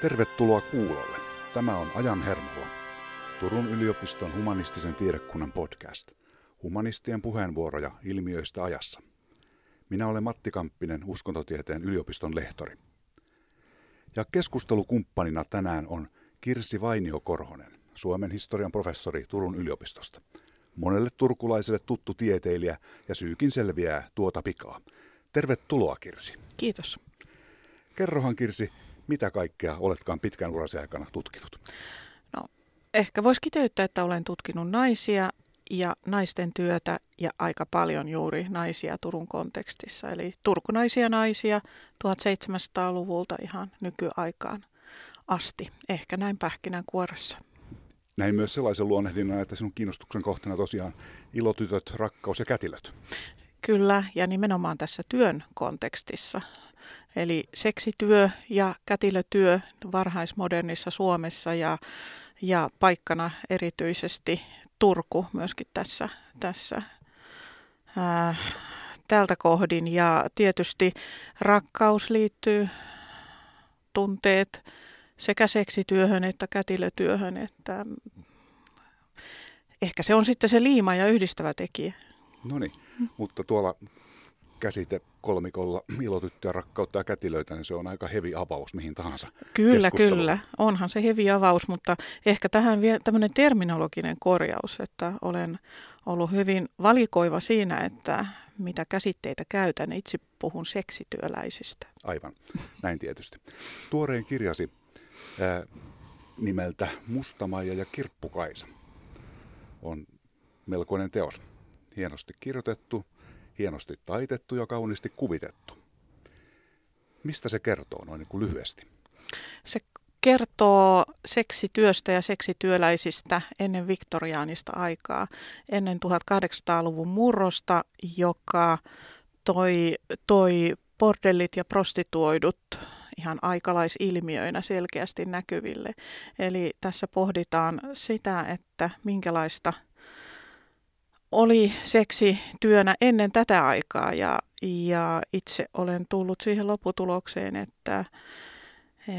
Tervetuloa kuulolle. Tämä on Ajan Hermolla. Turun yliopiston humanistisen tiedekunnan podcast. Humanistien puheenvuoroja ilmiöistä ajassa. Minä olen Matti Kamppinen, uskontotieteen yliopiston lehtori. Ja keskustelukumppanina tänään on Kirsi Vainio-Korhonen, Suomen historian professori Turun yliopistosta. Monelle turkulaiselle tuttu tieteilijä ja syykin selviää tuota pikaa. Tervetuloa Kirsi. Kiitos. Kerrohan Kirsi, mitä kaikkea oletkaan pitkän urasi aikana tutkinut? No, ehkä voisi kiteyttää, että olen tutkinut naisia ja naisten työtä ja aika paljon juuri naisia Turun kontekstissa. Eli turkunaisia naisia 1700-luvulta ihan nykyaikaan asti, ehkä näin pähkinänkuoressa. Näin myös sellaisen luonnehdinnan, että sinun kiinnostuksen kohteena tosiaan ilotytöt, rakkaus ja kätilöt. Kyllä, ja nimenomaan tässä työn kontekstissa. Eli seksityö ja kätilötyö varhaismodernissa Suomessa ja, ja paikkana erityisesti Turku myöskin tässä, tässä ää, tältä kohdin. Ja tietysti rakkaus liittyy tunteet sekä seksityöhön että kätilötyöhön, että ehkä se on sitten se liima ja yhdistävä tekijä. No niin, mutta tuolla käsite kolmikolla ilotyttöä, rakkautta ja kätilöitä, niin se on aika hevi avaus mihin tahansa Kyllä, kyllä. Onhan se hevi avaus, mutta ehkä tähän vielä tämmöinen terminologinen korjaus, että olen ollut hyvin valikoiva siinä, että mitä käsitteitä käytän. Itse puhun seksityöläisistä. Aivan, näin tietysti. Tuoreen kirjasi ää, nimeltä Mustamaija ja Kirppukaisa on melkoinen teos. Hienosti kirjoitettu, hienosti taitettu ja kauniisti kuvitettu. Mistä se kertoo noin niin kuin lyhyesti? Se kertoo seksityöstä ja seksityöläisistä ennen viktoriaanista aikaa, ennen 1800-luvun murrosta, joka toi, toi bordellit ja prostituoidut ihan aikalaisilmiöinä selkeästi näkyville. Eli tässä pohditaan sitä, että minkälaista – oli seksi työnä ennen tätä aikaa ja, ja itse olen tullut siihen lopputulokseen, että,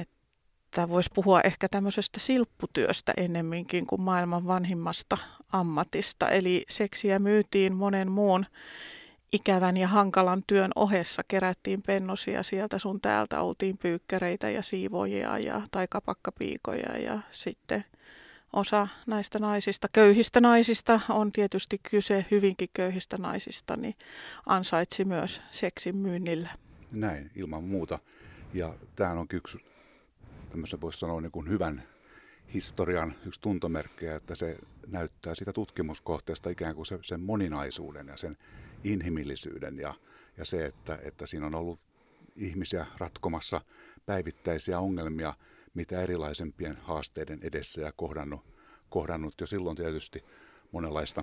että voisi puhua ehkä tämmöisestä silpputyöstä ennemminkin kuin maailman vanhimmasta ammatista. Eli seksiä myytiin monen muun ikävän ja hankalan työn ohessa. Kerättiin pennosia sieltä sun täältä, oltiin pyykkäreitä ja siivoja ja, tai kapakkapiikoja ja sitten – osa näistä naisista, köyhistä naisista, on tietysti kyse hyvinkin köyhistä naisista, niin ansaitsi myös seksin myynnillä. Näin, ilman muuta. Ja tämähän on yksi, tämmöisen voisi sanoa niin kuin hyvän historian yksi tuntomerkkejä, että se näyttää sitä tutkimuskohteesta ikään kuin se, sen moninaisuuden ja sen inhimillisyyden ja, ja se, että, että siinä on ollut ihmisiä ratkomassa päivittäisiä ongelmia – mitä erilaisempien haasteiden edessä ja kohdannut, kohdannut jo silloin tietysti monenlaista,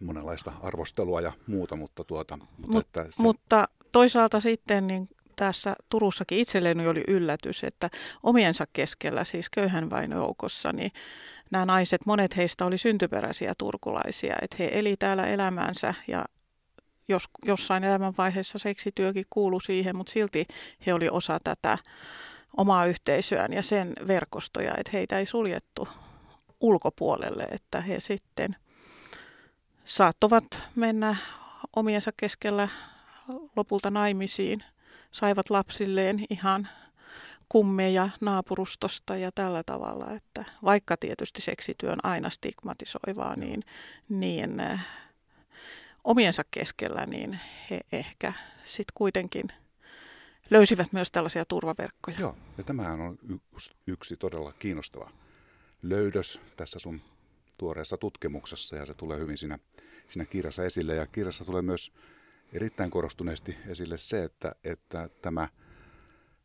monenlaista arvostelua ja muuta, mutta, tuota, mutta, Mut, että se... mutta toisaalta sitten niin tässä Turussakin itselleni oli yllätys, että omiensa keskellä, siis köyhän vain joukossa, niin nämä naiset, monet heistä oli syntyperäisiä turkulaisia, että he eli täällä elämäänsä ja jos, jossain elämänvaiheessa seksityökin kuului siihen, mutta silti he oli osa tätä omaa yhteisöään ja sen verkostoja, että heitä ei suljettu ulkopuolelle, että he sitten saattavat mennä omiensa keskellä lopulta naimisiin, saivat lapsilleen ihan kummeja naapurustosta ja tällä tavalla, että vaikka tietysti seksityö on aina stigmatisoivaa, niin, niin äh, omiensa keskellä niin he ehkä sitten kuitenkin – löysivät myös tällaisia turvaverkkoja. Joo, ja tämähän on yksi, todella kiinnostava löydös tässä sun tuoreessa tutkimuksessa, ja se tulee hyvin siinä, siinä kirjassa esille. Ja kirjassa tulee myös erittäin korostuneesti esille se, että, että tämä,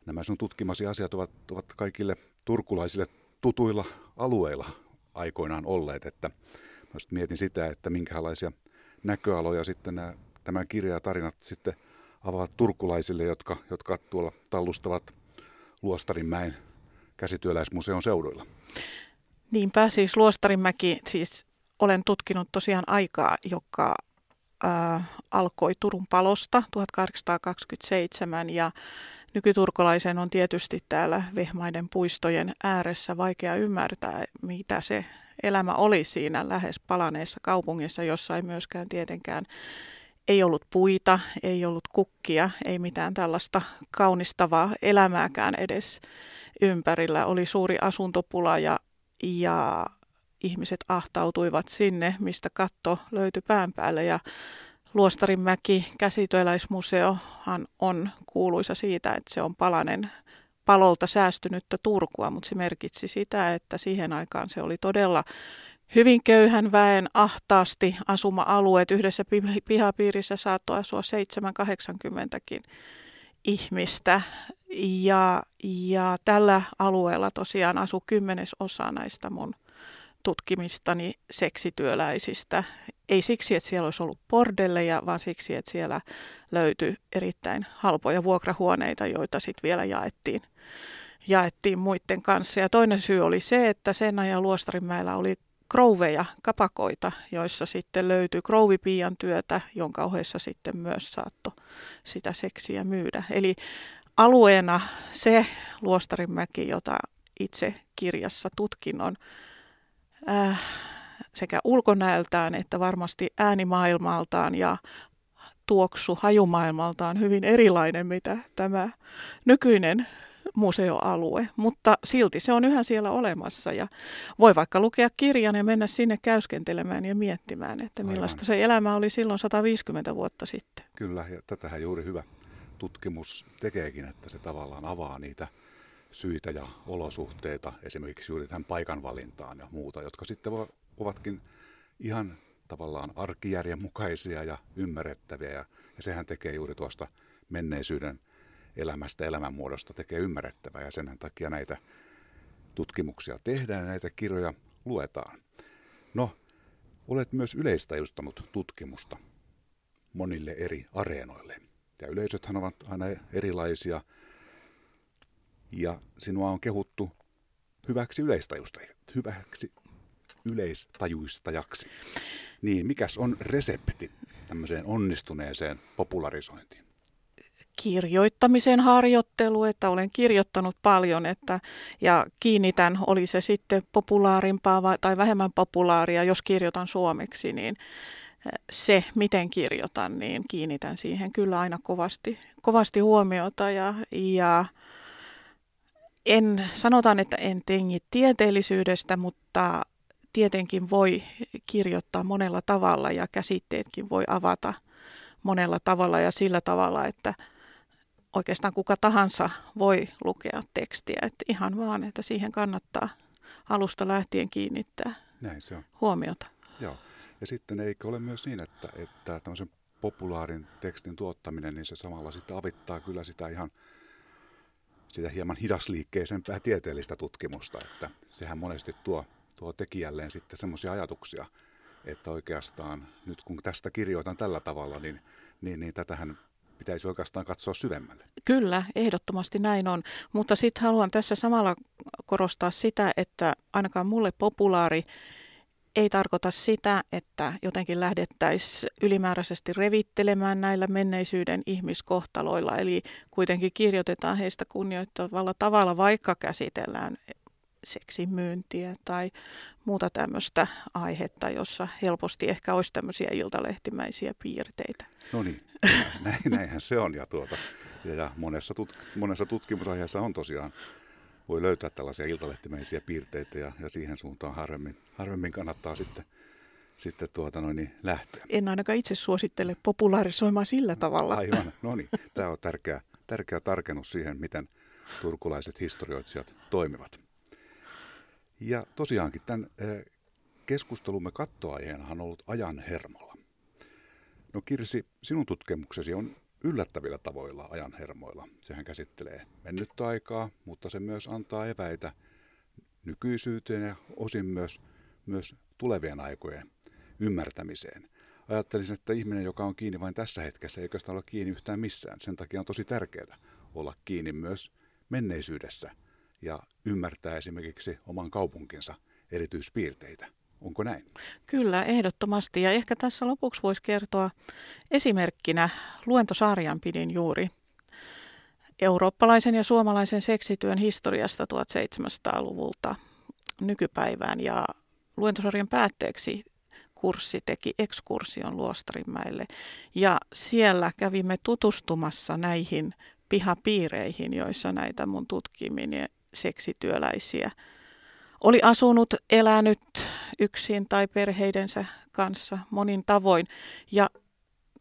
nämä sun tutkimasi asiat ovat, ovat kaikille turkulaisille tutuilla alueilla aikoinaan olleet. Että mä mietin sitä, että minkälaisia näköaloja sitten nämä, tämä kirja ja tarinat sitten avaavat turkulaisille, jotka, jotka tuolla tallustavat Luostarinmäen käsityöläismuseon seuduilla. Niinpä, siis Luostarinmäki, siis olen tutkinut tosiaan aikaa, joka äh, alkoi Turun palosta 1827 ja nykyturkolaisen on tietysti täällä Vehmaiden puistojen ääressä vaikea ymmärtää, mitä se elämä oli siinä lähes palaneessa kaupungissa, jossa ei myöskään tietenkään ei ollut puita, ei ollut kukkia, ei mitään tällaista kaunistavaa elämääkään edes ympärillä. Oli suuri asuntopula ja, ja ihmiset ahtautuivat sinne, mistä katto löytyi pään päälle. Ja Luostarinmäki käsityöläismuseohan on kuuluisa siitä, että se on palanen palolta säästynyttä Turkua, mutta se merkitsi sitä, että siihen aikaan se oli todella hyvin köyhän väen ahtaasti asuma-alueet. Yhdessä pihapiirissä saattoi asua 7-80kin ihmistä. Ja, ja tällä alueella tosiaan asui kymmenesosa näistä mun tutkimistani seksityöläisistä. Ei siksi, että siellä olisi ollut bordelleja, vaan siksi, että siellä löytyi erittäin halpoja vuokrahuoneita, joita sitten vielä jaettiin, jaettiin muiden kanssa. Ja toinen syy oli se, että sen ajan Luostarinmäellä oli krouveja, kapakoita, joissa sitten löytyi krouvipiian työtä, jonka ohessa sitten myös saatto sitä seksiä myydä. Eli alueena se Luostarinmäki, jota itse kirjassa tutkin, on äh, sekä ulkonäöltään että varmasti äänimaailmaltaan ja tuoksu hajumaailmaltaan hyvin erilainen, mitä tämä nykyinen museoalue, mutta silti se on yhä siellä olemassa ja voi vaikka lukea kirjan ja mennä sinne käyskentelemään ja miettimään, että millaista Aivan. se elämä oli silloin 150 vuotta sitten. Kyllä, ja tätähän juuri hyvä tutkimus tekeekin, että se tavallaan avaa niitä syitä ja olosuhteita, esimerkiksi juuri tähän paikan valintaan ja muuta, jotka sitten ovatkin ihan tavallaan arkijärjen mukaisia ja ymmärrettäviä. Ja, ja sehän tekee juuri tuosta menneisyyden elämästä, elämänmuodosta tekee ymmärrettävää ja sen takia näitä tutkimuksia tehdään ja näitä kirjoja luetaan. No, olet myös yleistajustanut tutkimusta monille eri areenoille. Ja yleisöthän ovat aina erilaisia ja sinua on kehuttu hyväksi hyväksi yleistajuistajaksi. Niin, mikäs on resepti tämmöiseen onnistuneeseen popularisointiin? Kirjoittamisen harjoittelu, että olen kirjoittanut paljon että, ja kiinnitän, oli se sitten populaarimpaa vai, tai vähemmän populaaria, jos kirjoitan suomeksi, niin eh, se, miten kirjoitan, niin kiinnitän siihen kyllä aina kovasti, kovasti huomiota ja, ja en, sanotaan, että en tengi tieteellisyydestä, mutta tietenkin voi kirjoittaa monella tavalla ja käsitteetkin voi avata monella tavalla ja sillä tavalla, että oikeastaan kuka tahansa voi lukea tekstiä. Että ihan vaan, että siihen kannattaa alusta lähtien kiinnittää Näin se on. huomiota. Joo. Ja sitten eikö ole myös niin, että, että tämmöisen populaarin tekstin tuottaminen, niin se samalla sitten avittaa kyllä sitä ihan sitä hieman hidasliikkeisempää tieteellistä tutkimusta, että sehän monesti tuo, tuo tekijälleen sitten semmoisia ajatuksia, että oikeastaan nyt kun tästä kirjoitan tällä tavalla, niin, niin, niin tätähän pitäisi oikeastaan katsoa syvemmälle. Kyllä, ehdottomasti näin on. Mutta sitten haluan tässä samalla korostaa sitä, että ainakaan mulle populaari ei tarkoita sitä, että jotenkin lähdettäisiin ylimääräisesti revittelemään näillä menneisyyden ihmiskohtaloilla. Eli kuitenkin kirjoitetaan heistä kunnioittavalla tavalla, vaikka käsitellään seksimyyntiä tai muuta tämmöistä aihetta, jossa helposti ehkä olisi tämmöisiä iltalehtimäisiä piirteitä. No niin, näin, näinhän se on. Ja, tuota, ja, ja monessa, tut, monessa tutkimusaiheessa on tosiaan, voi löytää tällaisia iltalehtimäisiä piirteitä ja, ja siihen suuntaan harvemmin, harvemmin kannattaa sitten sitten tuota noin, niin lähteä. En ainakaan itse suosittele populaarisoimaan sillä tavalla. Aivan, no niin. Tämä on tärkeä, tärkeä tarkennus siihen, miten turkulaiset historioitsijat toimivat. Ja tosiaankin tämän eh, keskustelumme kattoaiheena on ollut ajan hermolla. No Kirsi, sinun tutkimuksesi on yllättävillä tavoilla ajan hermoilla. Sehän käsittelee mennyttä aikaa, mutta se myös antaa eväitä nykyisyyteen ja osin myös, myös tulevien aikojen ymmärtämiseen. Ajattelisin, että ihminen, joka on kiinni vain tässä hetkessä, ei oikeastaan ole kiinni yhtään missään. Sen takia on tosi tärkeää olla kiinni myös menneisyydessä ja ymmärtää esimerkiksi oman kaupunkinsa erityispiirteitä. Onko näin? Kyllä, ehdottomasti. Ja ehkä tässä lopuksi voisi kertoa esimerkkinä luentosarjan pidin juuri eurooppalaisen ja suomalaisen seksityön historiasta 1700-luvulta nykypäivään ja luentosarjan päätteeksi kurssi teki ekskursion Luostarinmäelle ja siellä kävimme tutustumassa näihin pihapiireihin, joissa näitä mun tutkiminen seksityöläisiä oli asunut, elänyt yksin tai perheidensä kanssa monin tavoin ja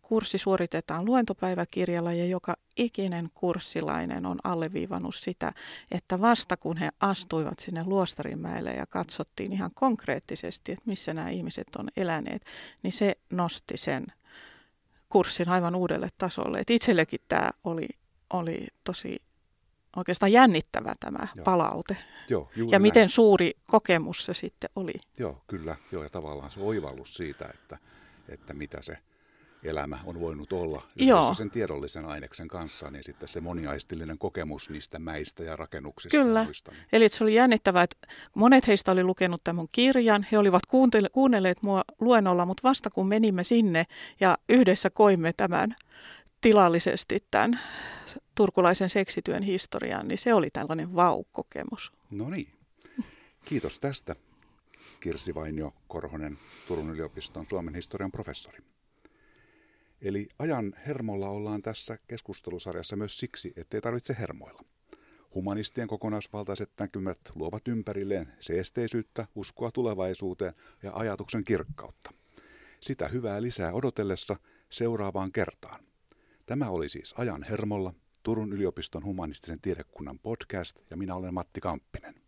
kurssi suoritetaan luentopäiväkirjalla ja joka ikinen kurssilainen on alleviivannut sitä, että vasta kun he astuivat sinne Luostarimäelle ja katsottiin ihan konkreettisesti, että missä nämä ihmiset on eläneet, niin se nosti sen kurssin aivan uudelle tasolle. Et itsellekin tämä oli, oli tosi oikeastaan jännittävä tämä Joo. palaute. Joo, ja näin. miten suuri kokemus se sitten oli. Joo, kyllä. Joo, ja tavallaan se oivallus siitä, että, että mitä se elämä on voinut olla yhdessä Joo. sen tiedollisen aineksen kanssa, niin sitten se moniaistillinen kokemus niistä mäistä ja rakennuksista. Kyllä, muista, niin. eli se oli jännittävää, että monet heistä oli lukenut tämän kirjan, he olivat kuunnelleet mua luennolla, mutta vasta kun menimme sinne ja yhdessä koimme tämän tilallisesti tämän turkulaisen seksityön historian, niin se oli tällainen vau-kokemus. No niin. Kiitos tästä Kirsi Vainio Korhonen, Turun yliopiston Suomen historian professori. Eli ajan hermolla ollaan tässä keskustelusarjassa myös siksi, ettei tarvitse hermoilla. Humanistien kokonaisvaltaiset näkymät luovat ympärilleen seesteisyyttä, uskoa tulevaisuuteen ja ajatuksen kirkkautta. Sitä hyvää lisää odotellessa seuraavaan kertaan. Tämä oli siis Ajan hermolla, Turun yliopiston humanistisen tiedekunnan podcast ja minä olen Matti Kamppinen.